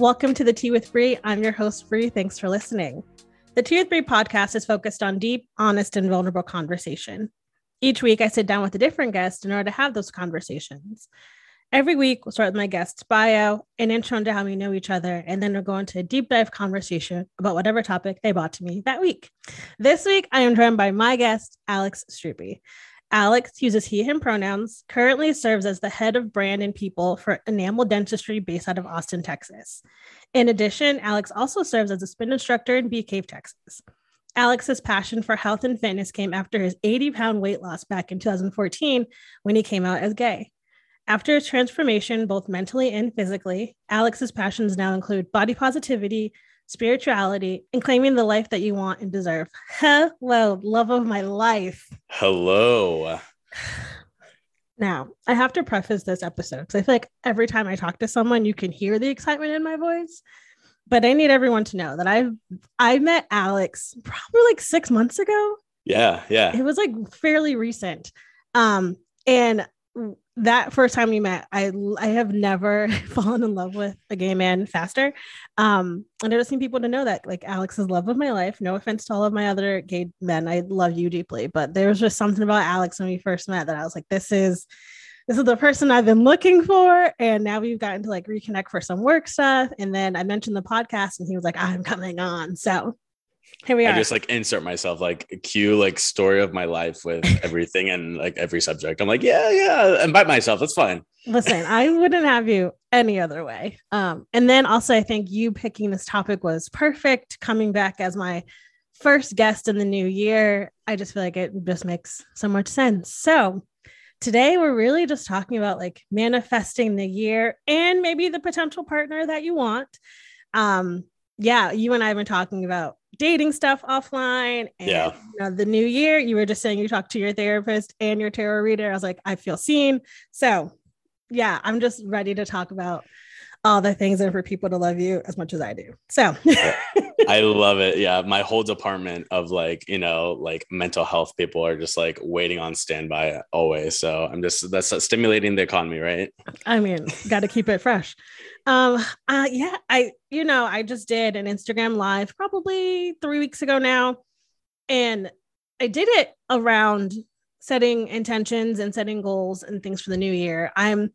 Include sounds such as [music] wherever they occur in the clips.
Welcome to the Tea with Bree. I'm your host, Bree. Thanks for listening. The Tea with Bree podcast is focused on deep, honest, and vulnerable conversation. Each week, I sit down with a different guest in order to have those conversations. Every week, we'll start with my guest's bio, an intro into how we know each other, and then we'll go into a deep dive conversation about whatever topic they brought to me that week. This week, I am joined by my guest, Alex Strupe. Alex uses he, him pronouns, currently serves as the head of brand and people for Enamel Dentistry based out of Austin, Texas. In addition, Alex also serves as a spin instructor in Bee Cave, Texas. Alex's passion for health and fitness came after his 80 pound weight loss back in 2014 when he came out as gay. After his transformation, both mentally and physically, Alex's passions now include body positivity, spirituality, and claiming the life that you want and deserve. Hello, love of my life. Hello. Now, I have to preface this episode because I feel like every time I talk to someone, you can hear the excitement in my voice. But I need everyone to know that I've I met Alex probably like six months ago. Yeah, yeah. It was like fairly recent. Um, and that first time we met, I I have never [laughs] fallen in love with a gay man faster. Um, and I just need people to know that like Alex is love of my life. No offense to all of my other gay men. I love you deeply, but there was just something about Alex when we first met that I was like, this is this is the person I've been looking for. And now we've gotten to like reconnect for some work stuff. And then I mentioned the podcast and he was like, I'm coming on. So here we are. I just like insert myself like cue like story of my life with [laughs] everything and like every subject. I'm like, yeah, yeah, and by myself. That's fine. Listen, I wouldn't have you any other way. Um, and then also I think you picking this topic was perfect. Coming back as my first guest in the new year, I just feel like it just makes so much sense. So today we're really just talking about like manifesting the year and maybe the potential partner that you want. Um, yeah, you and I have been talking about dating stuff offline. And, Yeah. You know, the new year, you were just saying you talked to your therapist and your tarot reader. I was like, I feel seen. So, yeah, I'm just ready to talk about all the things and for people to love you as much as I do. So, [laughs] I love it. Yeah. My whole department of like, you know, like mental health people are just like waiting on standby always. So I'm just that's stimulating the economy, right? I mean, got to keep it fresh. Um, uh, yeah, I, you know, I just did an Instagram live probably three weeks ago now, and I did it around setting intentions and setting goals and things for the new year. I'm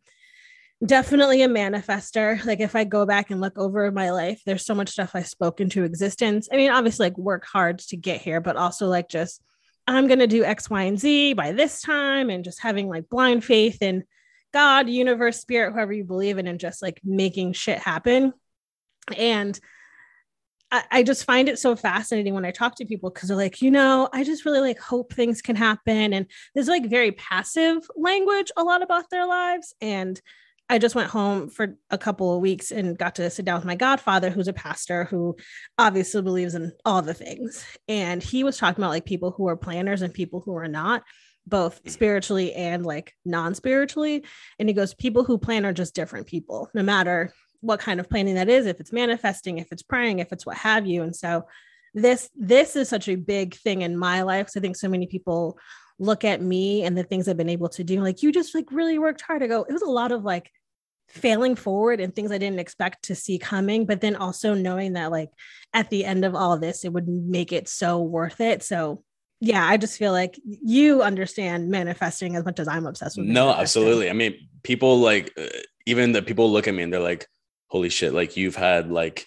definitely a manifester. Like if I go back and look over my life, there's so much stuff I spoke into existence. I mean, obviously, like work hard to get here, but also like just I'm gonna do X, Y, and Z by this time, and just having like blind faith in God, universe, spirit, whoever you believe in, and just like making shit happen. And I, just find it so fascinating when I talk to people because they're like, you know, I just really like hope things can happen. And there's like very passive language a lot about their lives. And I just went home for a couple of weeks and got to sit down with my godfather, who's a pastor who obviously believes in all the things. And he was talking about like people who are planners and people who are not, both mm-hmm. spiritually and like non spiritually. And he goes, people who plan are just different people, no matter what kind of planning that is, if it's manifesting, if it's praying, if it's what have you. And so this this is such a big thing in my life. So I think so many people look at me and the things I've been able to do. Like you just like really worked hard. I go, it was a lot of like failing forward and things I didn't expect to see coming, but then also knowing that like at the end of all this, it would make it so worth it. So yeah, I just feel like you understand manifesting as much as I'm obsessed with. No, absolutely. I mean, people like uh, even the people look at me and they're like, "Holy shit!" Like you've had like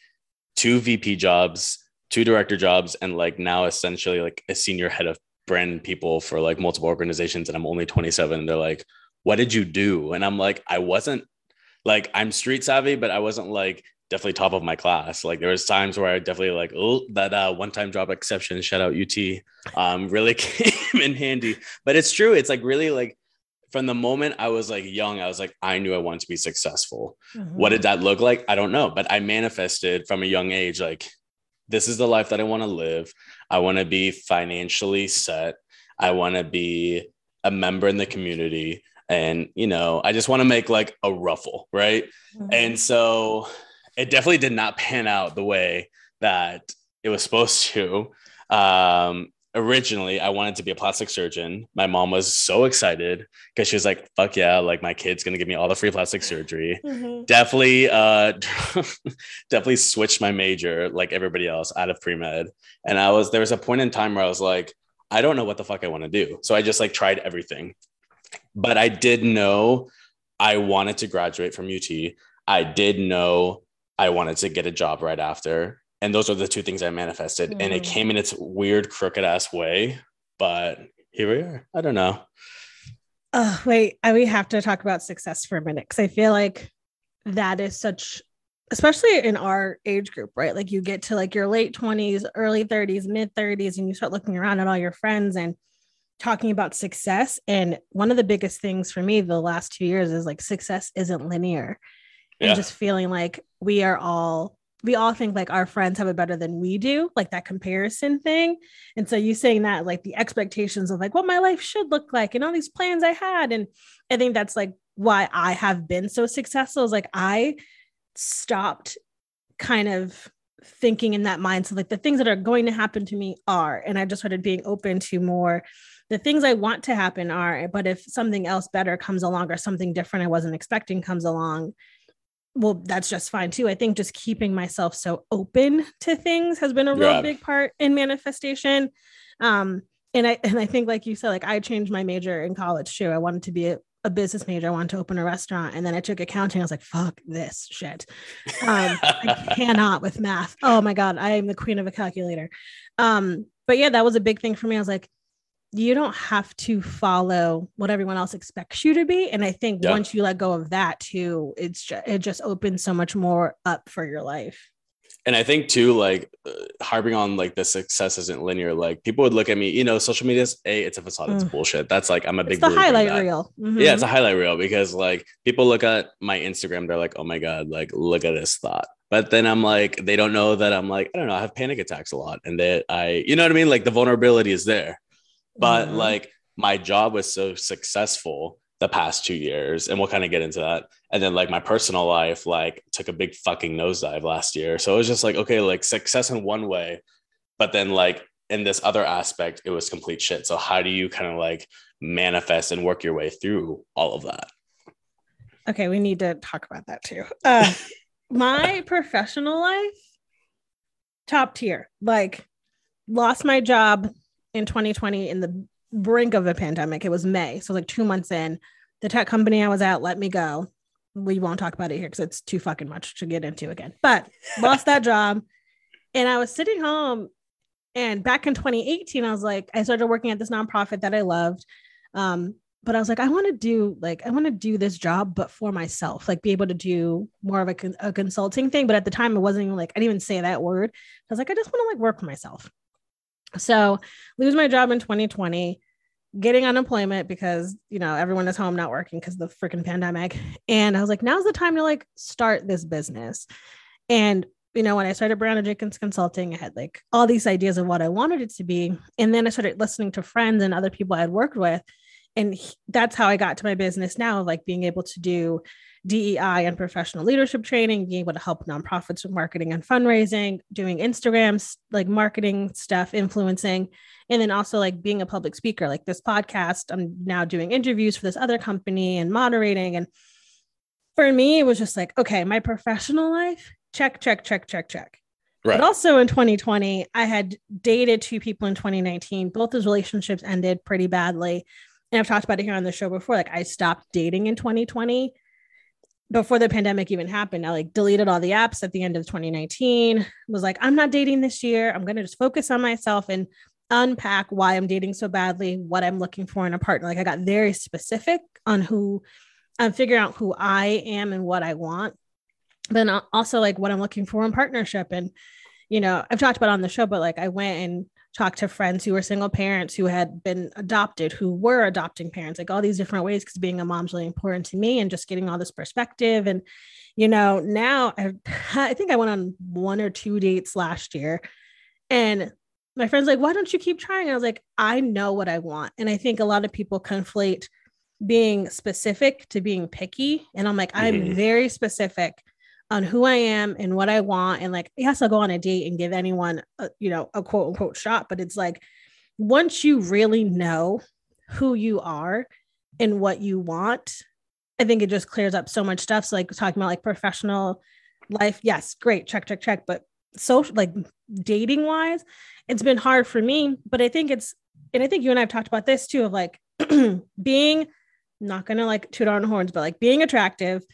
two VP jobs, two director jobs, and like now essentially like a senior head of brand people for like multiple organizations, and I'm only 27. And they're like, "What did you do?" And I'm like, "I wasn't like I'm street savvy, but I wasn't like definitely top of my class. Like there was times where I definitely like, oh, that uh, one-time drop exception, shout out UT, um, really [laughs] came in handy. But it's true. It's like really like from the moment I was like young, I was like, I knew I wanted to be successful. Mm-hmm. What did that look like? I don't know, but I manifested from a young age, like, this is the life that I want to live. I want to be financially set. I want to be a member in the community. And, you know, I just want to make like a ruffle. Right. Mm-hmm. And so it definitely did not pan out the way that it was supposed [laughs] to. Um, originally I wanted to be a plastic surgeon. My mom was so excited because she was like, fuck yeah, like my kid's gonna give me all the free plastic surgery. Mm-hmm. Definitely uh [laughs] definitely switched my major like everybody else out of pre-med. And I was there was a point in time where I was like, I don't know what the fuck I want to do. So I just like tried everything. But I did know I wanted to graduate from UT. I did know I wanted to get a job right after and those are the two things I manifested, mm. and it mm. came in its weird, crooked ass way. But here we are. I don't know. Oh, wait, I, we have to talk about success for a minute because I feel like that is such, especially in our age group, right? Like you get to like your late 20s, early 30s, mid 30s, and you start looking around at all your friends and talking about success. And one of the biggest things for me the last two years is like success isn't linear. Yeah. And just feeling like we are all we all think like our friends have it better than we do, like that comparison thing. And so you saying that, like the expectations of like what my life should look like and all these plans I had. And I think that's like why I have been so successful is like I stopped kind of thinking in that mindset, like the things that are going to happen to me are. And I just started being open to more the things I want to happen are, but if something else better comes along or something different I wasn't expecting comes along, well that's just fine too. I think just keeping myself so open to things has been a real yeah. big part in manifestation. Um and i and i think like you said like i changed my major in college too. I wanted to be a, a business major. I wanted to open a restaurant. And then i took accounting. I was like fuck this shit. Um i [laughs] cannot with math. Oh my god. I am the queen of a calculator. Um but yeah that was a big thing for me. I was like you don't have to follow what everyone else expects you to be and i think yeah. once you let go of that too it's just it just opens so much more up for your life and i think too like uh, harping on like the success isn't linear like people would look at me you know social media is a it's a facade it's mm. bullshit that's like i'm a big it's the highlight reel mm-hmm. yeah it's a highlight reel because like people look at my instagram they're like oh my god like look at this thought but then I'm like, they don't know that I'm like, I don't know, I have panic attacks a lot, and that I, you know what I mean? Like the vulnerability is there but mm-hmm. like my job was so successful the past two years and we'll kind of get into that. And then like my personal life like took a big fucking nosedive last year. So it was just like okay like success in one way but then like in this other aspect it was complete shit. So how do you kind of like manifest and work your way through all of that? Okay we need to talk about that too. Uh, [laughs] my professional life top tier. Like lost my job in 2020 in the brink of a pandemic. It was May. So like two months in, the tech company I was at let me go. We won't talk about it here because it's too fucking much to get into again. But [laughs] lost that job. And I was sitting home and back in 2018, I was like, I started working at this nonprofit that I loved. Um, but I was like, I want to do like, I want to do this job, but for myself, like be able to do more of a, a consulting thing. But at the time, it wasn't even like, I didn't even say that word. I was like, I just want to like work for myself. So lose my job in 2020, getting unemployment because you know everyone is home not working because the freaking pandemic. And I was like, now's the time to like start this business. And you know, when I started Brianna Jenkins Consulting, I had like all these ideas of what I wanted it to be. And then I started listening to friends and other people I had worked with. And that's how I got to my business now, of like being able to do DEI and professional leadership training, being able to help nonprofits with marketing and fundraising, doing Instagrams, like marketing stuff, influencing, and then also like being a public speaker, like this podcast. I'm now doing interviews for this other company and moderating. And for me, it was just like, okay, my professional life, check, check, check, check, check. Right. But also in 2020, I had dated two people in 2019. Both those relationships ended pretty badly. And I've talked about it here on the show before. Like I stopped dating in 2020 before the pandemic even happened, I like deleted all the apps at the end of 2019. Was like, I'm not dating this year. I'm going to just focus on myself and unpack why I'm dating so badly, what I'm looking for in a partner. Like I got very specific on who I'm figuring out who I am and what I want. but then also like what I'm looking for in partnership. And, you know, I've talked about on the show, but like I went and talked to friends who were single parents who had been adopted, who were adopting parents, like all these different ways, because being a mom's really important to me and just getting all this perspective. And, you know, now I, [laughs] I think I went on one or two dates last year. And my friend's like, why don't you keep trying? I was like, I know what I want. And I think a lot of people conflate being specific to being picky. And I'm like, I'm Mhm. very specific on who I am and what I want. And like, yes, I'll go on a date and give anyone, a, you know, a quote unquote shot. But it's like, once you really know who you are and what you want, I think it just clears up so much stuff. So, like, talking about like professional life, yes, great, check, check, check. But social, like dating wise, it's been hard for me. But I think it's, and I think you and I have talked about this too of like [clears throat] being not gonna like toot own horns, but like being attractive,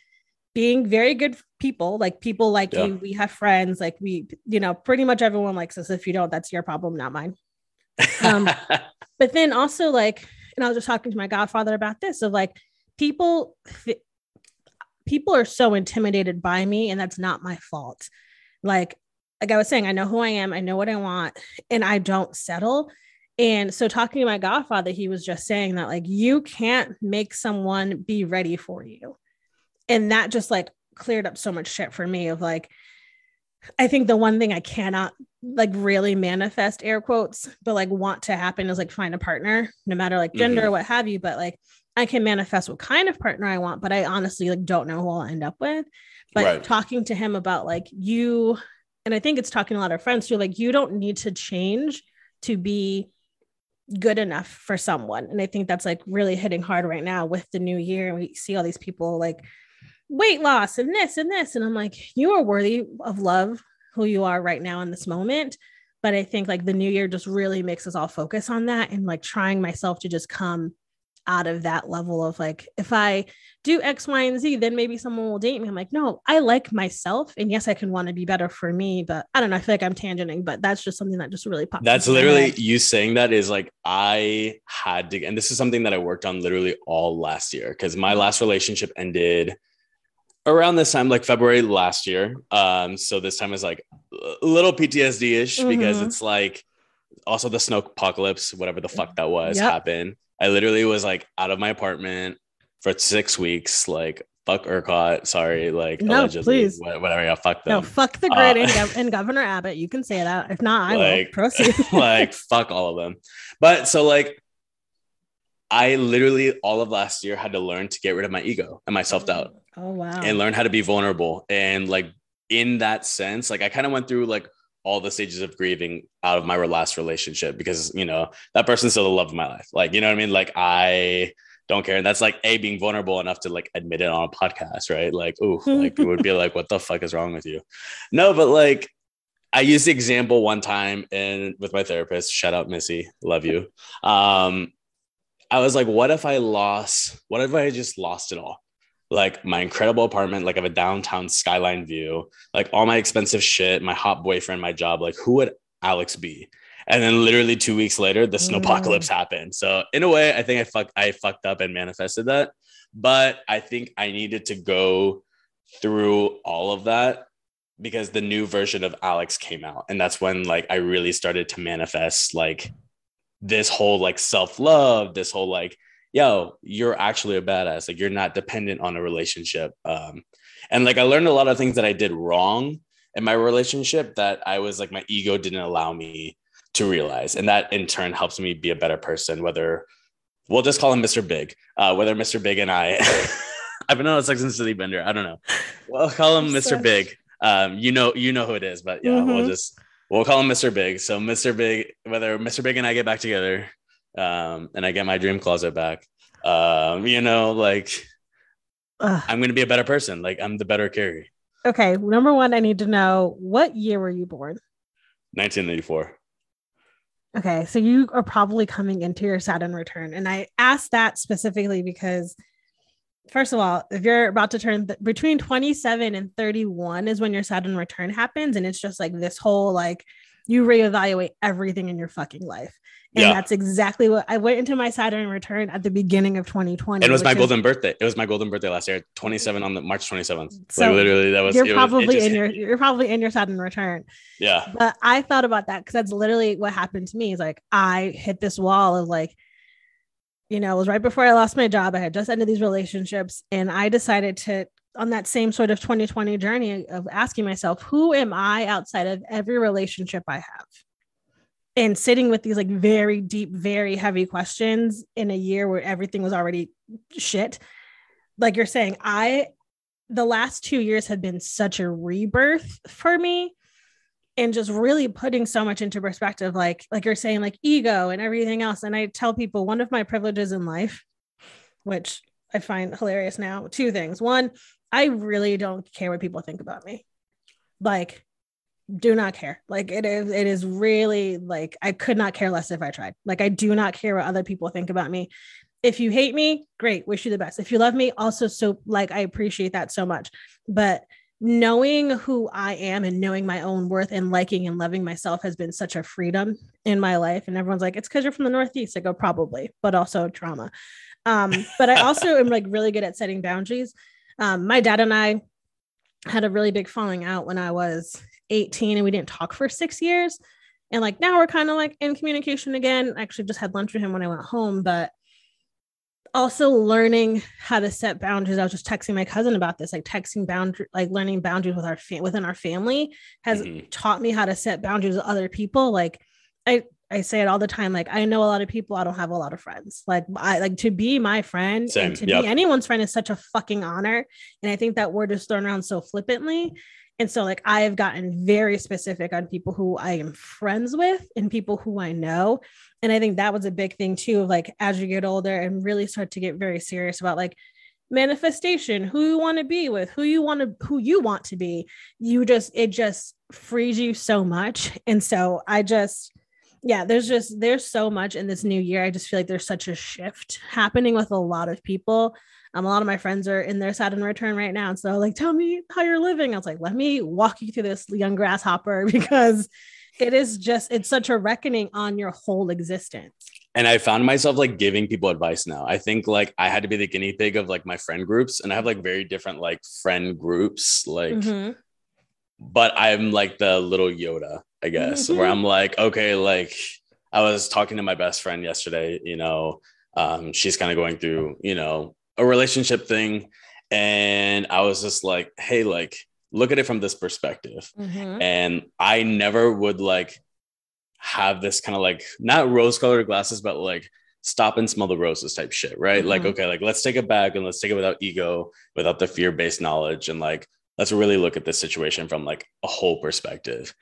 being very good people, like people like Yeah. you, we have friends, like we, you know, pretty much everyone likes us. If you don't, that's your problem, not mine. Um, [laughs] But then also like, and I was just talking to my godfather about this of like people, people are so intimidated by me, and that's not my fault. Like, like I was saying, I know who I am, I know what I want, and I don't settle. And so talking to my godfather, he was just saying that like you can't make someone be ready for you. And that just like cleared up so much shit for me of like I think the one thing I cannot like really manifest air quotes, but like want to happen is like find a partner, no matter like gender mm-hmm. or what have you. But like I can manifest what kind of partner I want, but I honestly like don't know who I'll end up with. But Right. talking to him about like you, and I think it's talking to a lot of friends too, like you don't need to change to be good enough for someone. And I think that's like really hitting hard right now with the new year. And we see all these people like weight loss and this and this. And I'm like, you are worthy of love who you are right now in this moment. But I think like the new year just really makes us all focus on that and like trying myself to just come out of that level of like, if I do X, Y, and Z, then maybe someone will date me. I'm like, no, I like myself. And yes, I can want to be better for me, but I don't know. I feel like I'm tangenting, but that's just something that just really popped. That's literally you saying that is like I had to, and this is something that I worked on literally all last year because my mm-hmm. last relationship ended around this time, like February last year. Um, so this time is like a little PTSD ish because Mhm. it's like also the snow apocalypse, whatever the fuck that was, Yep. happened. I literally was like out of my apartment for six weeks, like fuck ERCOT, sorry, like No, allegedly, please. whatever, yeah, fuck them. No, fuck the grid Uh, and, Gov- and Governor Abbott. You can say that. If not, I will Like- proceed. [laughs] like fuck all of them. But so like I literally all of last year had to learn to get rid of my ego and my self-doubt Oh wow. and learn how to be vulnerable. And like in that sense, like I kind of went through like all the stages of grieving out of my last relationship because you know that person's still the love of my life. Like, you know what I mean? Like I don't care. And that's like a being vulnerable enough to like admit it on a podcast, right? Like, ooh, [laughs] like it would be like, what the fuck is wrong with you? No, but like I used the example one time and with my therapist, shout out Missy, love you. Um, I was like, what if I lost, what if I just lost it all? Like my incredible apartment, like I have a downtown skyline view, like all my expensive shit, my hot boyfriend, my job, like who would Alex be? And then literally two weeks later, the Mm. snowpocalypse happened. So in a way, I think I fucked I fucked up and manifested that. But I think I needed to go through all of that because the new version of Alex came out. And that's when like I really started to manifest like this whole like self-love, this whole like, yo, you're actually a badass. Like you're not dependent on a relationship. Um, and like I learned a lot of things that I did wrong in my relationship that I was like my ego didn't allow me to realize. And that in turn helps me be a better person, whether we'll just call him Mr. Big, uh, whether Mr. Big and I [laughs] I've been on a Sex and City bender. I don't know. We'll call him Mr. Big. Um, you know, you know who it is, but yeah, we'll Mhm. just we'll call him Mr. Big. So Mr. Big, whether Mr. Big and I get back together, um, and I get my dream closet back, um, you know, like Ugh. I'm gonna be a better person. Like I'm the better Carrie. Okay, number one, I need to know what year were you born? 1984. Okay, so you are probably coming into your Saturn return. And I asked that specifically because, first of all, if you're about to turn th- between 27 and 31 is when your Saturn return happens. And it's just like this whole like you reevaluate everything in your fucking life. And Yeah. that's exactly what I went into my Saturn return at the beginning of 2020. And it was my is- golden birthday. It was my golden birthday last year, 27 on the March 27th. So like literally, that was. You're was- probably just in your you're probably in your Saturn return. Yeah. But I thought about that because that's literally what happened to me. Is like I hit this wall of like, you know, it was right before I lost my job. I had just ended these relationships, and I decided to on that same sort of 2020 journey of asking myself, who am I outside of every relationship I have? And sitting with these like very deep, very heavy questions in a year where everything was already shit. Like you're saying, I the last two years have been such a rebirth for me and just really putting so much into perspective like like you're saying like ego and everything else and i tell people one of my privileges in life which i find hilarious now two things one i really don't care what people think about me like do not care like it is it is really like i could not care less if i tried like i do not care what other people think about me if you hate me great wish you the best if you love me also so like i appreciate that so much but knowing who I am and knowing my own worth and liking and loving myself has been such a freedom in my life. And everyone's like, it's because you're from the Northeast. I go, probably, but also trauma. Um, but I also am like really good at setting boundaries. Um, my dad and I had a really big falling out when I was 18 and we didn't talk for six years. And like now we're kind of like in communication again. I actually just had lunch with him when I went home, but also learning how to set boundaries. I was just texting my cousin about this, like texting boundary, like learning boundaries with our fa- within our family has Mhm. taught me how to set boundaries with other people. Like I, I say it all the time. Like I know a lot of people. I don't have a lot of friends. Like I like to be my friend Same, and to yep. be anyone's friend is such a fucking honor. And I think that word is thrown around so flippantly. And so like I have gotten very specific on people who I am friends with and people who I know. And I think that was a big thing too of like as you get older and really start to get very serious about like manifestation, who you want to be with, who you want to who you want to be. You just it just frees you so much. And so I just yeah, there's just there's so much in this new year. I just feel like there's such a shift happening with a lot of people. Um, a lot of my friends are in their Saturn return right now. And so like, tell me how you're living. I was like, let me walk you through this young grasshopper [laughs] because it is just it's such a reckoning on your whole existence. and I found myself like giving people advice now. I think like I had to be the guinea pig of like my friend groups, and I have like very different like friend groups, like, Mhm. but I'm like the little Yoda, I guess, where Mhm. I'm like, okay, like I was talking to my best friend yesterday, you know, um, she's kind of going through, you know, a relationship thing, and I was just like, hey, like, look at it from this perspective Mhm. and I never would like have this kind of like not rose colored glasses, but like stop and smell the roses type shit, right? Like, Mhm. okay, like let's take it back and let's take it without ego, without the fear based knowledge, and like let's really look at this situation from like a whole perspective.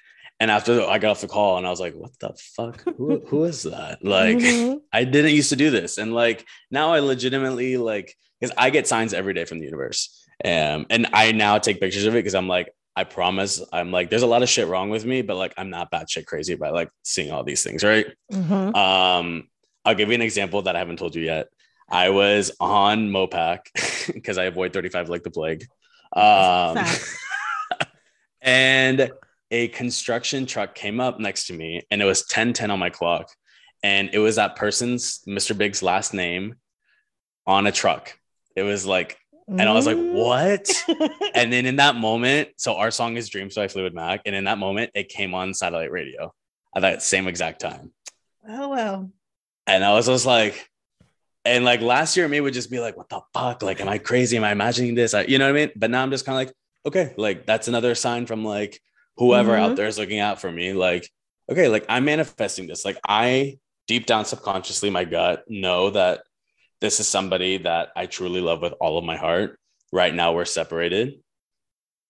And after I got off the call, and I was like, "What the fuck? Who, who is that?" [laughs] Like, Mhm. I didn't used to do this, and like now I legitimately like because I get signs every day from the universe, um, and I now take pictures of it because I'm like, I promise, I'm like, there's a lot of shit wrong with me, but like I'm not batshit crazy by like seeing all these things, right? Mhm. Um, I'll give you an example that I haven't told you yet. I was on Mopac [laughs] because I avoid 35 like the plague. Um, [laughs] and a construction truck came up next to me and it was 1010 on my clock. And it was that person's Mr. Big's last name on a truck. It was like, and I was like, Mm. what? [laughs] and then in that moment, so our song is Dreams by Fleetwood Mac. And in that moment, it came on satellite radio at that same exact time. oh well. And I was just like, and like last year, me would just be like, what the fuck? Like, am I crazy? Am I imagining this? I, you know what I mean? But now I'm just kind of like, okay, like that's another sign from like whoever Mhm. out there is looking out for me. Like, okay, like I'm manifesting this. Like, I deep down subconsciously, my gut know that this is somebody that I truly love with all of my heart. Right now, we're separated,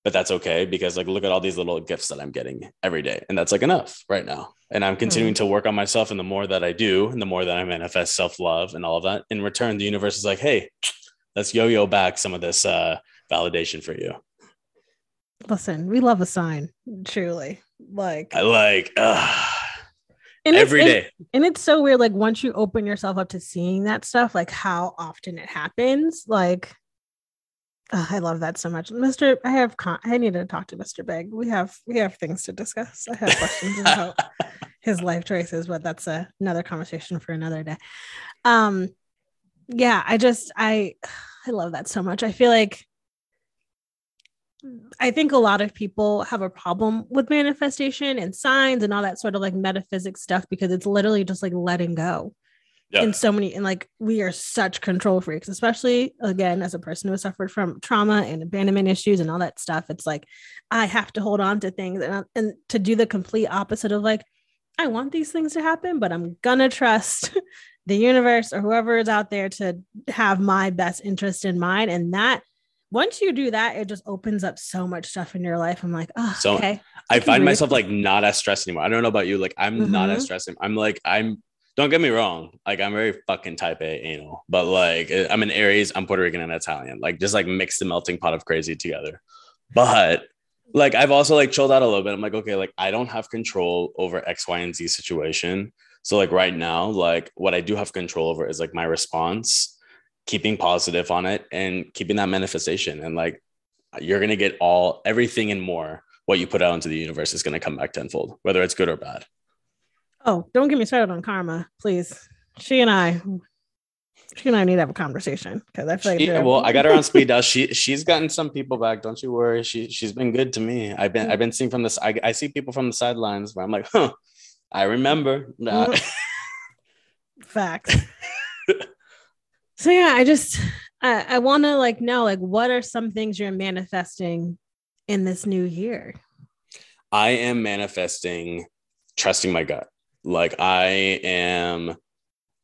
but that's okay because like look at all these little gifts that I'm getting every day, and that's like enough right now. And I'm continuing to work on myself, and the more that I do, and the more that I manifest self love and all of that, in return, the universe is like, hey, [tsk] let's yo-yo back some of this uh, validation for you. Listen, we love a sign, truly. Like I like uh, and every and- day. and it's so weird like once you open yourself up to seeing that stuff like how often it happens like Oh, I love that so much, Mr. I have con- I need to talk to Mr. Big. We have we have things to discuss. I have questions about [laughs] his life choices, but that's a, another conversation for another day. Um, yeah, I just I I love that so much. I feel like I think a lot of people have a problem with manifestation and signs and all that sort of like metaphysics stuff because it's literally just like letting go. Yeah. In so many, and like we are such control freaks, especially again, as a person who has suffered from trauma and abandonment issues and all that stuff. It's like I have to hold on to things and, uh, and to do the complete opposite of like, I want these things to happen, but I'm gonna trust [laughs] the universe or whoever is out there to have my best interest in mind. And that once you do that, it just opens up so much stuff in your life. I'm like, oh, So, okay. I can find myself like not as stressed anymore. I don't know about you. Like I'm not Mhm. as stressed. anymore. I'm like I'm. Don't get me wrong. Like I'm very fucking type A anal, but like I'm an Aries. I'm Puerto Rican and Italian. Like just like mix the melting pot of crazy together. But like I've also like chilled out a little bit. I'm like okay, like I don't have control over X, Y, and Z situation. So like right now, like what I do have control over is like my response, keeping positive on it, and keeping that manifestation. And like you're gonna get all everything and more what you put out into the universe is going to come back tenfold, whether it's good or bad. Oh, don't get me started on karma, please. She and I, she and I need to have a conversation because I feel like She- well, I got her on speed dial. She [laughs] she's gotten some people back. Don't you worry. She she's been good to me. I've been I've been seeing from this. I, I see people from the sidelines where I'm like, huh, I remember. Nah. Mm. [laughs] facts. [laughs] so yeah, I just I, I want to like know like what are some things you're manifesting in this new year? I am manifesting trusting my gut. Like I am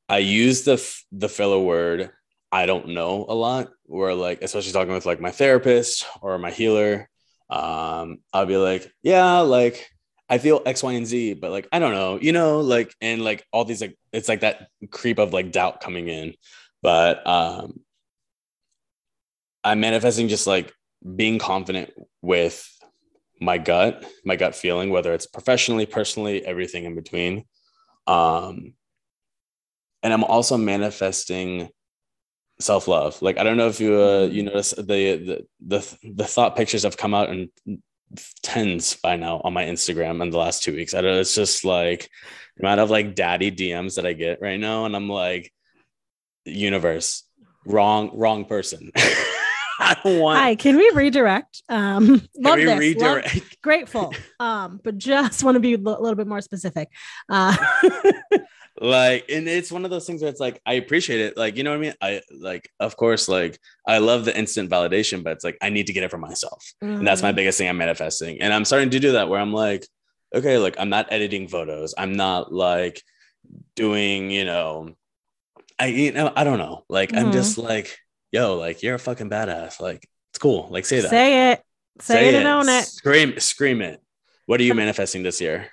I use the the filler word I don't know a lot where like especially talking with like my therapist or my healer um I'll be like yeah like I feel X Y and Z but like I don't know you know like and like all these like it's like that creep of like doubt coming in but um I'm manifesting just like being confident with my gut, my gut feeling, whether it's professionally, personally, everything in between. Um, and I'm also manifesting self love. Like I don't know if you uh, you notice the, the the the thought pictures have come out in tens by now on my Instagram in the last two weeks. I don't. It's just like the amount of like daddy DMs that I get right now, and I'm like, universe, wrong, wrong person. [laughs] I don't want. Hi, can we redirect? Um, love we this. Love- redirect? grateful. [laughs] Um, but just want to be a little bit more specific. Uh, [laughs] like and it's one of those things where it's like i appreciate it like you know what i mean i like of course like i love the instant validation but it's like i need to get it for myself and that's my mm, biggest thing i'm manifesting and i'm starting to do that where i'm like okay like i'm not editing photos i'm not like doing you know i you know i don't know like i'm Mhm. just like yo like you're a fucking badass like it's cool like say that say it. Say, it and own it. scream scream it what are you [laughs] manifesting this year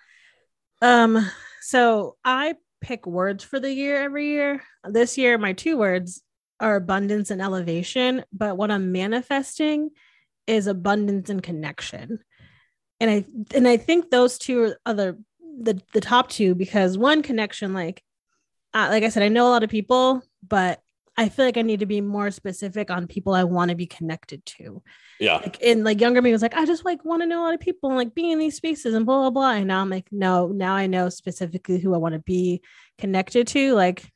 Um, so I pick words for the year every year. This year, my two words are abundance and elevation, but what I'm manifesting is abundance and connection. And I and I think those two are the the, the top two because one connection, like uh, like I said, I know a lot of people, but I feel like I need to be more specific on people I want to be connected to. Yeah. Like and like younger me was like i just like want to know a lot of people and like be in these spaces and blah blah blah. And now i'm like no now i know specifically who i want to be connected to. Like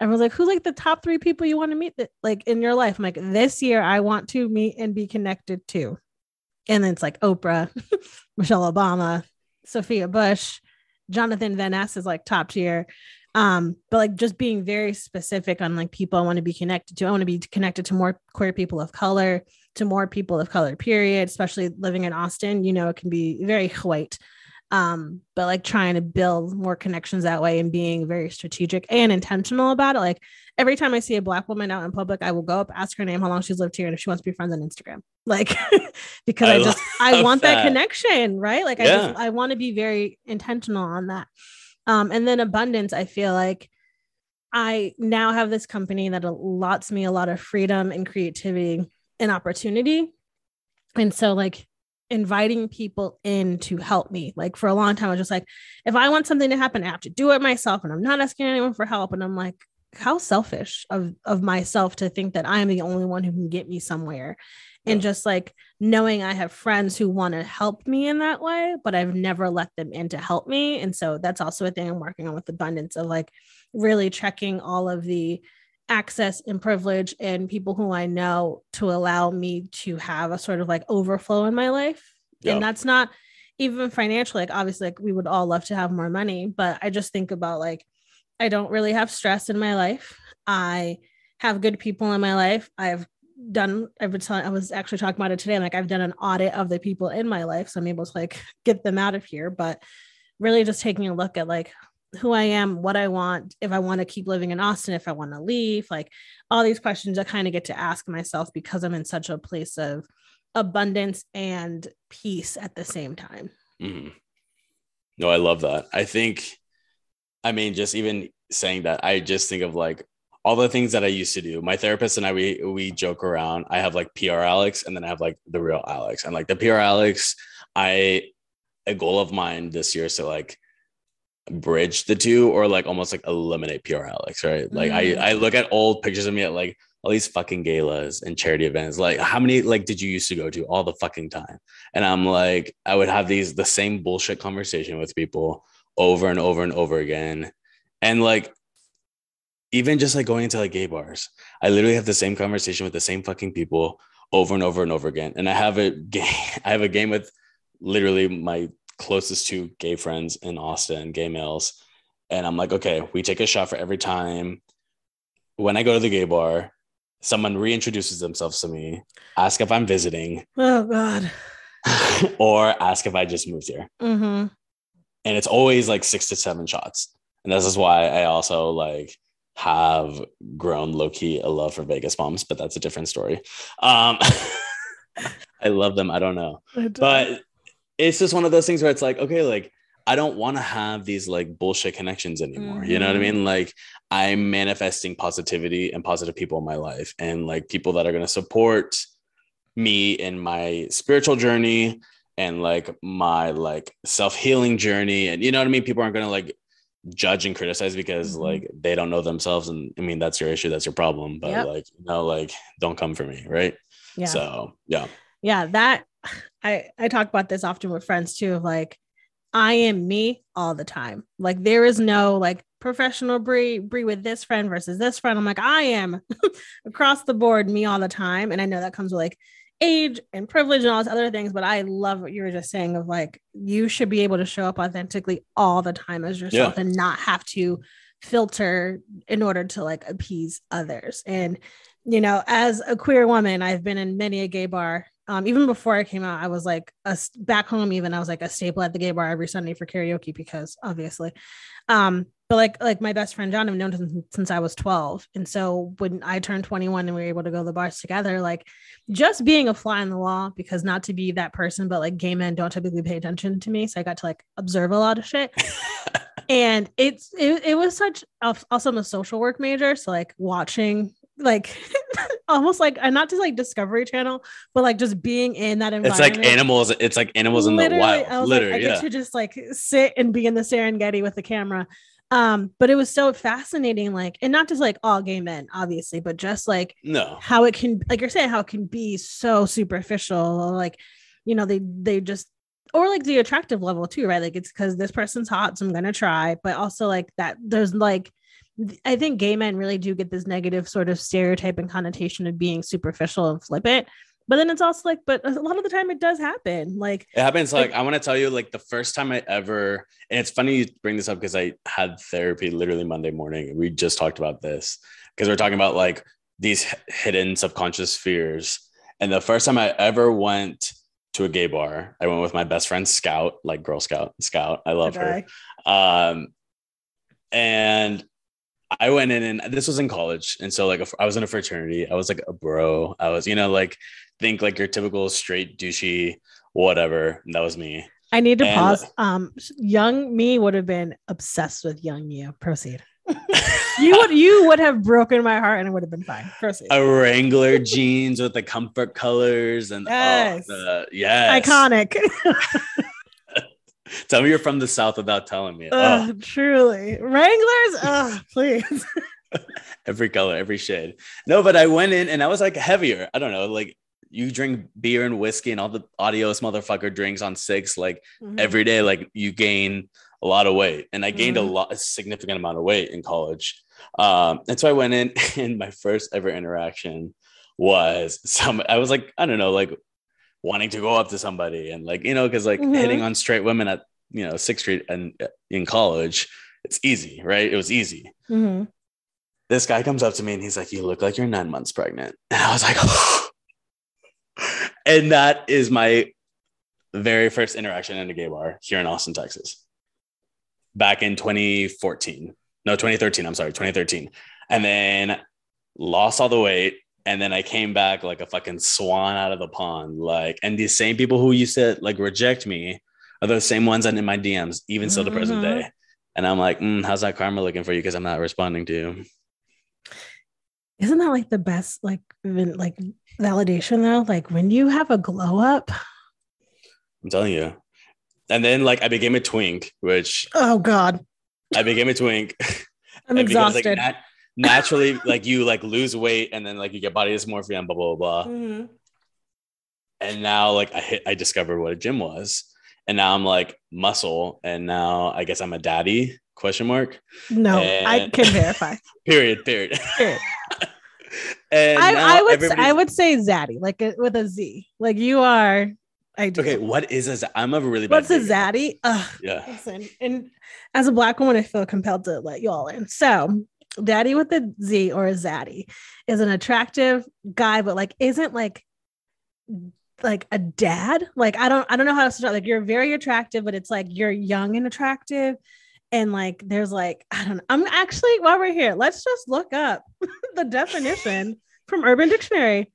everyone's like who's like the top three people you want to meet that like in your life? I'm like this year i want to meet and be connected to. And then it's like oprah [laughs] michelle obama sophia bush jonathan van ness is like top tier um but like just being very specific on like people i want to be connected to. I want to be connected to more queer people of color to more people of color period especially living in austin you know it can be very white. Um but like trying to build more connections that way and being very strategic and intentional about it. Like every time i see a black woman out in public i will go up ask her name how long she's lived here and if she wants to be friends on instagram. Like [laughs] because I i, just i want that. that. connection right? Like i just i want to be very intentional on that um and then abundance i feel like I now have this company that allots me a lot of freedom and creativity and opportunity. And so, like, inviting people in to help me. Like, for a long time, I was just like, if I want something to happen, I have to do it myself. And I'm not asking anyone for help. And I'm like, how selfish of of myself to think that I'm the only one who can get me somewhere. And just like knowing I have friends who want to help me in that way, but I've never let them in to help me. And so that's also a thing I'm working on with abundance of like really checking all of the access and privilege and people who I know to allow me to have a sort of like overflow in my life. Yeah. And that's not even financially, like obviously like we would all love to have more money, but I just think about like I don't really have stress in my life. I have good people in my life. I've done I've been telling I was actually talking about it today. Like I've done an audit of the people in my life. So I'm able to like [laughs] get them out of here. But really just taking a look at like who I am, what I want, if I want to keep living in Austin, if I want to leave, like all these questions I kind of get to ask myself because I'm in such a place of abundance and peace at the same time. Mhm. No, I love that. I think, I mean, just even saying that, I just think of like all the things that I used to do. My therapist and I, we we joke around. I have like PR Alex, and then I have like the real Alex. And like the PR Alex, I a goal of mine this year is to like bridge the two or like almost like eliminate PR Alex, right? Like Mhm. I I look at old pictures of me at like all these fucking galas and charity events. Like how many like did you used to go to all the fucking time? And I'm like, I would have these the same bullshit conversation with people over and over and over again. And like even just like going into like gay bars, I literally have the same conversation with the same fucking people over and over and over again. And I have a game, [laughs] I have a game with literally my closest two gay friends in Austin, gay males. And I'm like, okay, we take a shot for every time. When I go to the gay bar, someone reintroduces themselves to me, ask if I'm visiting, Oh God. [laughs] or ask if I just moved here. Mm-hmm. And it's always like six to seven shots. And this is why I also like have grown low key a love for Vegas bombs, but that's a different story. Um, [laughs] I love them. I don't know. But it's just one of those things where it's like, okay, like I don't want to have these like bullshit connections anymore. You know what I mean? Like I'm manifesting positivity and positive people in my life and like people that are going to support me in my spiritual journey and like my like self-healing journey and you know what I mean people aren't going to like judge and criticize because Mhm. like they don't know themselves and I mean that's your issue that's your problem but Yep. like you know like don't come for me right yeah. so yeah yeah that [sighs] i i talk about this often with friends too of like i am me all the time like there is no like professional Bree Bree with this friend versus this friend i'm like i am [laughs] across the board me all the time and i know that comes with like age and privilege and all these other things but i love what you were just saying of like you should be able to show up authentically all the time as yourself and not have to filter in order to like appease others. And you know as a queer woman i've been in many a gay bar. Um, even before I came out, I was like a back home. Even I was like a staple at the gay bar every Sunday for karaoke because obviously, um, but like like my best friend John, I've known him since I was twelve, and so when I turned twenty one and we were able to go to the bars together, like just being a fly in the wall because not to be that person, but like gay men don't typically pay attention to me, so I got to like observe a lot of shit. [laughs] and it's it, it was such also I'm a social work major, so like watching like [laughs] almost like and not just like Discovery Channel, but like just being in that environment it's like animals it's like animals in the wild I literally like, I yeah. get to just like sit and be in the Serengeti with the camera. Um, but it was so fascinating, like, and not just like all gay men, obviously, but just like no how it can, like you're saying, how it can be so superficial, like, you know, they they just or like the attractive level too, right? Like it's because this person's hot, so I'm gonna try, but also like that there's like I think gay men really do get this negative sort of stereotype and connotation of being superficial and flippant. But then it's also like, but a lot of the time it does happen. Like, It happens like, Like- I want to tell you, like the first time I ever, and it's funny you bring this up because I had therapy literally Monday morning. We just talked about this because we're talking about like these hidden subconscious fears. And the first time I ever went to a gay bar, I went with my best friend Scout, like Girl Scout, Scout. I love her. Um, and I went in, and this was in college, and so like I was in a fraternity. I was like a bro. I was, you know, like think like your typical straight douchey whatever. And that was me. I need to And- pause. Um, young me would have been obsessed with young you. Proceed. [laughs] you would you would have broken my heart and it would have been fine. Proceed. A Wrangler jeans with the comfort colors and Yes. oh, the, yes, Iconic. [laughs] [laughs] Tell me you're from the south without telling me. Ugh, oh, truly. Wranglers. Oh, please. [laughs] every color, every shade. No, but I went in and I was like heavier. I don't know, like you drink beer and whiskey and all the adios motherfucker drinks on six like Mhm. every day, like you gain a lot of weight. And I gained Mhm. a lot, a significant amount of weight in college. Um, and so I went in [laughs] and my first ever interaction was some, I was like, I don't know, like wanting to go up to somebody and like, you know, cause like Mhm. hitting on straight women at, you know, Sixth Street and uh, in college, it's easy, right? It was easy Mhm. this guy comes up to me and he's like, "You look like you're nine months pregnant," [laughs] and I was like, and that is my very first interaction in a gay bar here in Austin, Texas, back in 2014. No, 2013. I'm sorry, 2013, and then lost all the weight. And then I came back like a fucking swan out of the pond. Like, and these same people who used to like reject me are those same ones that in my DMs, even still the present Mhm. day. And I'm like, mm, how's that karma looking for you? Because I'm not responding to you. Isn't that like the best like even like validation though? Like when you have a glow up. I'm telling you. And then like I became a twink, which Oh God, I became a twink. I'm [laughs] and because, exhausted. like nat- naturally, like you like lose weight and then like you get body dysmorphia and blah blah blah. blah. Mhm. And now like I hit I discovered what a gym was. And now I'm like muscle. And now I guess I'm a daddy question mark. No, I can verify. [laughs] Period. Period. Period. [laughs] and I, I would everybody's- I would say zaddy, like a, with a Z. Like you are. I do. Okay, what is a z- I'm a really bad What's a zaddy? Ugh, Yeah. listen, and as a black woman, I feel compelled to let you all in. So, daddy with a Z or a zaddy is an attractive guy, but like isn't like like a dad. Like I don't I don't know how to start. Like you're very attractive, but it's like you're young and attractive. And like there's like, I don't know. I'm actually while we're here, let's just look up [laughs] the definition from Urban Dictionary.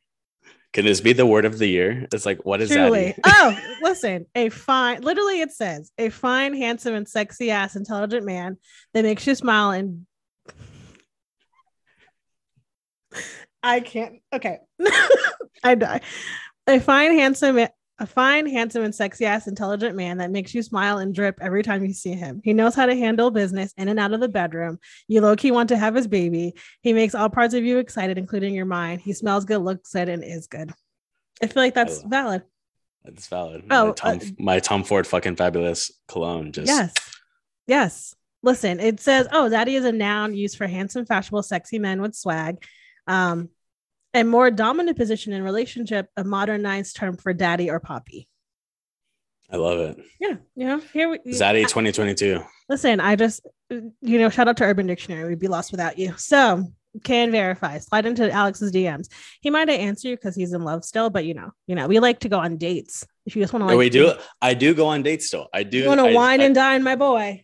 Can this be the word of the year? It's like what is Truly. that? [laughs] oh, listen, a fine, literally, it says a fine, handsome, and sexy ass intelligent man that makes you smile and. I can't. Okay. [laughs] I die. A fine, handsome, a fine, handsome, and sexy ass intelligent man that makes you smile and drip every time you see him. He knows how to handle business in and out of the bedroom. You low key want to have his baby. He makes all parts of you excited, including your mind. He smells good, looks good, and is good. I feel like that's valid. That's valid. Oh, my Tom, uh, my Tom Ford fucking fabulous cologne. Just Yes. Yes. Listen, it says, oh, daddy is a noun used for handsome, fashionable, sexy men with swag. Um, a more dominant position in relationship, a modernized term for daddy or poppy. I love it. Yeah. You know, here we Zaddy I- 2022. listen, I just, you know, shout out to Urban Dictionary. We'd be lost without you. So can verify. Slide into Alex's DMs. He might have answered you because he's in love still, but you know, you know, we like to go on dates. If you just want to like, we do. I do go on dates still. I do. want to wine I, and dine, my boy.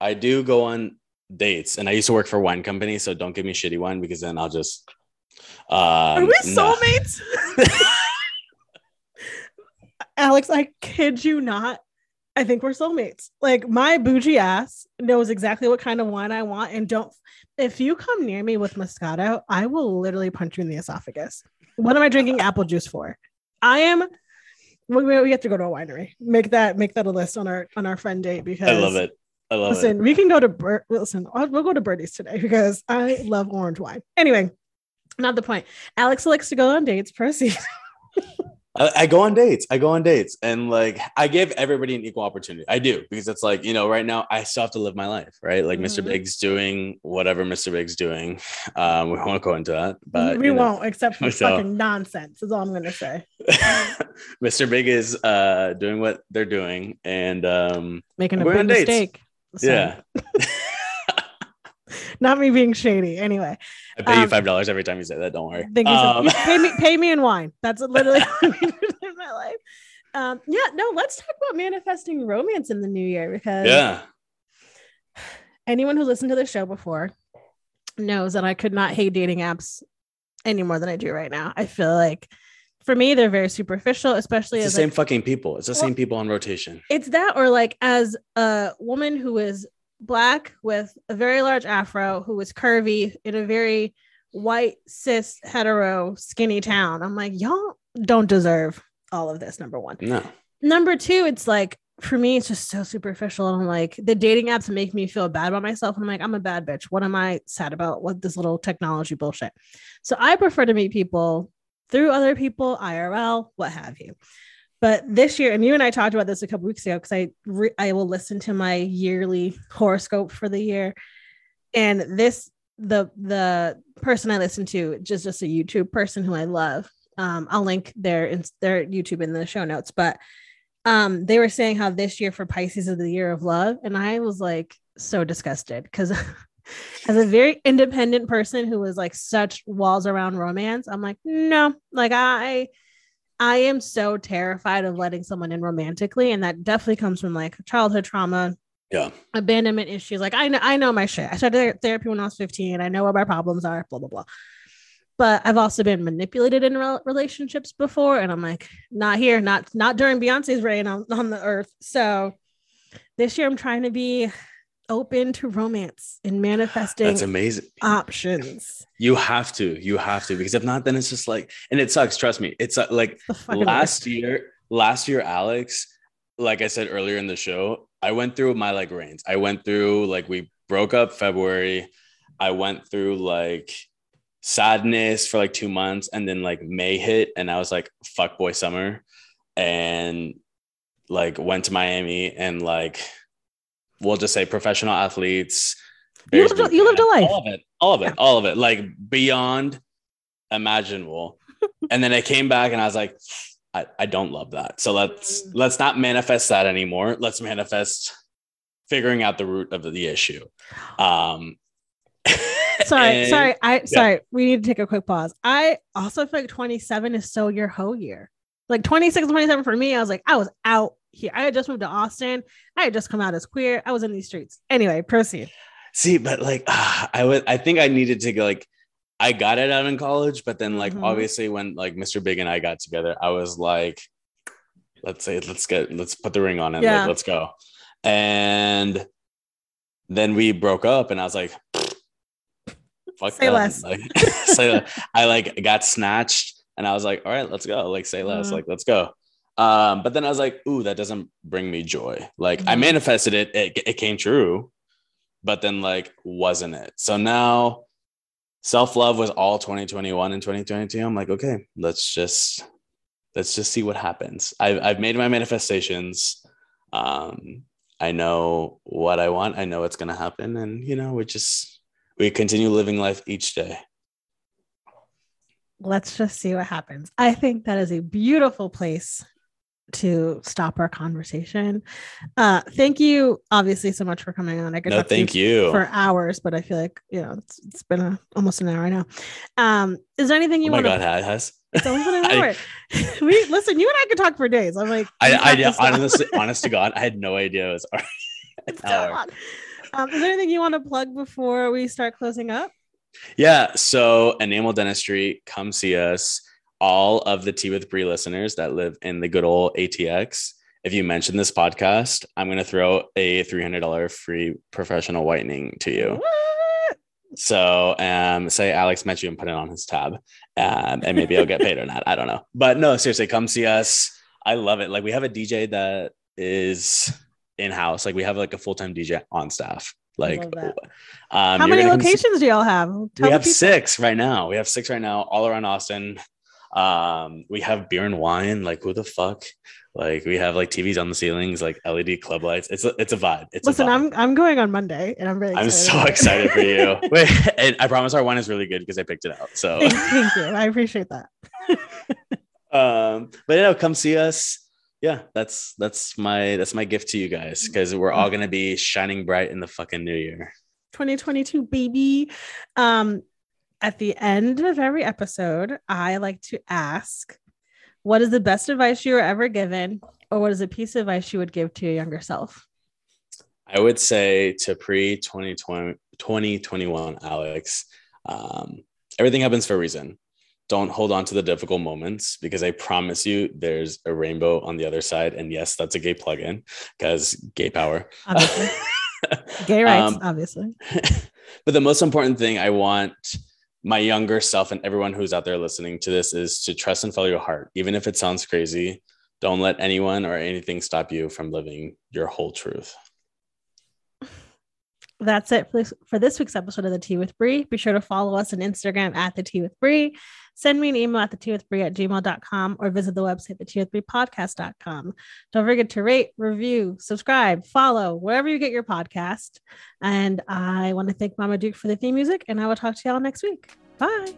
I do go on dates, and I used to work for wine company, so don't give me shitty wine because then I'll just. Um, Are we no. soulmates? [laughs] Alex, I kid you not. I think we're soulmates. Like my bougie ass knows exactly what kind of wine I want. And don't, if you come near me with Moscato, I will literally punch you in the esophagus. What am I drinking apple juice for? I am. We, we have to go to a winery. Make that make that a list on our on our friend date because I love it. I love it. Listen, we can go to Bir- listen. I'll- We'll go to Birdie's today because I love orange wine. Anyway, not the point. Alex likes to go on dates. Proceed. [laughs] I, I go on dates. I go on dates, and like I give everybody an equal opportunity. I do because it's like you know, right now I still have to live my life, right? Like Mr. Mhm. Big's doing whatever Mr. Big's doing. Um, we won't go into that, but we you know. won't, except for [laughs] So- fucking nonsense. Is all I'm gonna say. [laughs] Mr. Big is uh doing what they're doing, and um, Making a big mistake. Listen, yeah, [laughs] not me being shady. Anyway, I pay you Um, five dollars every time you say that. Don't worry. thank you. so- Um, you pay me, [laughs] pay me in wine. That's literally [laughs] what I do in my life. Um, yeah, no. Let's talk about manifesting romance in the new year because yeah, anyone who listened to the show before knows that I could not hate dating apps any more than I do right now. I feel like for me, they're very superficial, especially it's the same like, fucking people. It's the Well- same people on rotation. it's that or like as a woman who is black with a very large afro who was curvy in a very white cis hetero skinny town i'm like y'all don't deserve all of this number one No, number two it's like for me, it's just so superficial. And I'm like, the dating apps make me feel bad about myself. And I'm like, I'm a bad bitch. What am I sad about? What this little technology bullshit? So I prefer to meet people through other people, IRL, what have you. But this year, and you and I talked about this a couple weeks ago because I re- I will listen to my yearly horoscope for the year, and this the the person I listen to just just a YouTube person who I love. Um, I'll link their their YouTube in the show notes, but um, they were saying how this year for Pisces is the year of love, and I was like so disgusted because as [laughs] a very independent person who was like such walls around romance, I'm like, no, like I I am so terrified of letting someone in romantically, and that definitely comes from like childhood trauma, Yeah. abandonment issues. Like I know, I know my shit. I started therapy when I was 15. I know what my problems are. Blah blah blah. But I've also been manipulated in rel- relationships before, and I'm like, not here, not not during Beyonce's reign on, on the earth. So this year, I'm trying to be open to romance and [gasps] manifesting That's amazing. options. You have to. You have to because if not, then it's just like, and it sucks. Trust me. It's uh, like last year. Last year, Alex, like I said earlier in the show, I went through my like reigns. I went through like we broke up February. I went through like sadness for like two months, and then like May hit, and I was like, "Fuck boy summer," and like went to Miami and like we'll just say professional athletes. You lived a- you lived a life. All of it, all of it, Yeah. all of it, like beyond imaginable. [laughs] and then I came back and I was like, I, I don't love that. So let's let's not manifest that anymore. Let's manifest figuring out the root of the issue. Um [laughs] sorry, and- sorry, I sorry. We need to take a quick pause. I also feel like 27 is so your whole year. Like 26, 27 for me, I was like, I was out here. I had just moved to Austin. I had just come out as queer. I was in these streets. Anyway, proceed. See, but like ah, [sighs] I would I think I needed to go like I got it out in college, but then like Mhm. obviously when like Mr. Big and I got together, I was like, let's say let's get let's put the ring on it. Yeah. Like, let's go. And then we broke up and I was like, fuck Say that. less. Like [laughs] say I like got snatched and I was like, all right, let's go. Like say less, Mhm. like let's go. Um, but then I was like, ooh, that doesn't bring me joy. Like I Mhm. manifested it, it, it came true, but then like wasn't it? So now self-love was all 2021 and 2022. I'm like, okay, let's just let's just see what happens. I've I've made my manifestations. Um, I know what I want, I know it's gonna happen, and you know, we just we continue living life each day. Let's just see what happens. I think that is a beautiful place to stop our conversation. Uh, thank you, obviously, so much for coming on. I could No, thank you. for hours, but I feel like you know it's, it's been a, almost an hour now. Um, is there anything you oh my want god, to? has. It's only been an [laughs] I- hour. [laughs] we listen. You and I could talk for days. I'm like, I, I stop. honestly, [laughs] honest to God, I had no idea it was already an It's so hour. Um, is there anything you want to plug before we start closing up? Yeah. So enamel dentistry, come see us. All of the Tea with Bree listeners that live in the good old ATX. If you mention this podcast, I'm going to throw a $300 free professional whitening to you. What? So um, say Alex met you and put it on his tab, um, and maybe I'll get paid or not. I don't know. But no, seriously, come see us. I love it. Like we have a DJ that is in house. Like we have like a full time DJ on staff. Like, um, How many gonna see- locations do y'all have? Tell we have people. six right now. We have six right now, all around Austin. Um, we have beer and wine. Like, who the fuck? Like, we have like TVs on the ceilings, like LED club lights. It's a, it's a vibe. It's Listen, a vibe. I'm I'm going on Monday, and I'm very. I'm so excited for you. [laughs] Wait, and I promise our wine is really good because I picked it out. So, thank, thank you. I appreciate that. [laughs] um, but you know, come see us. Yeah, that's that's my that's my gift to you guys because we're all gonna be shining bright in the fucking new year. 2022 baby um at the end of every episode i like to ask what is the best advice you were ever given or what is a piece of advice you would give to your younger self I would say to pre 2020, 2021 Alex, um, everything happens for a reason. Don't hold on to the difficult moments because I promise you there's a rainbow on the other side. And yes, that's a gay plug-in because gay power. [laughs] gay rights Um, obviously [laughs] but the most important thing I want my younger self and everyone who's out there listening to this is to trust and follow your heart. Even if it sounds crazy, Don't let anyone or anything stop you from living your whole truth. That's it for this, for this week's episode of The Tea with Bree. Be sure to follow us on Instagram at The Tea with Bree. Send me an email at the tea with Bree at gmail.com or visit the website, the tea with Bree podcast.com. Don't forget to rate, review, subscribe, follow, wherever you get your podcast. And I want to thank Mama Duke for the theme music, and I will talk to y'all next week. Bye.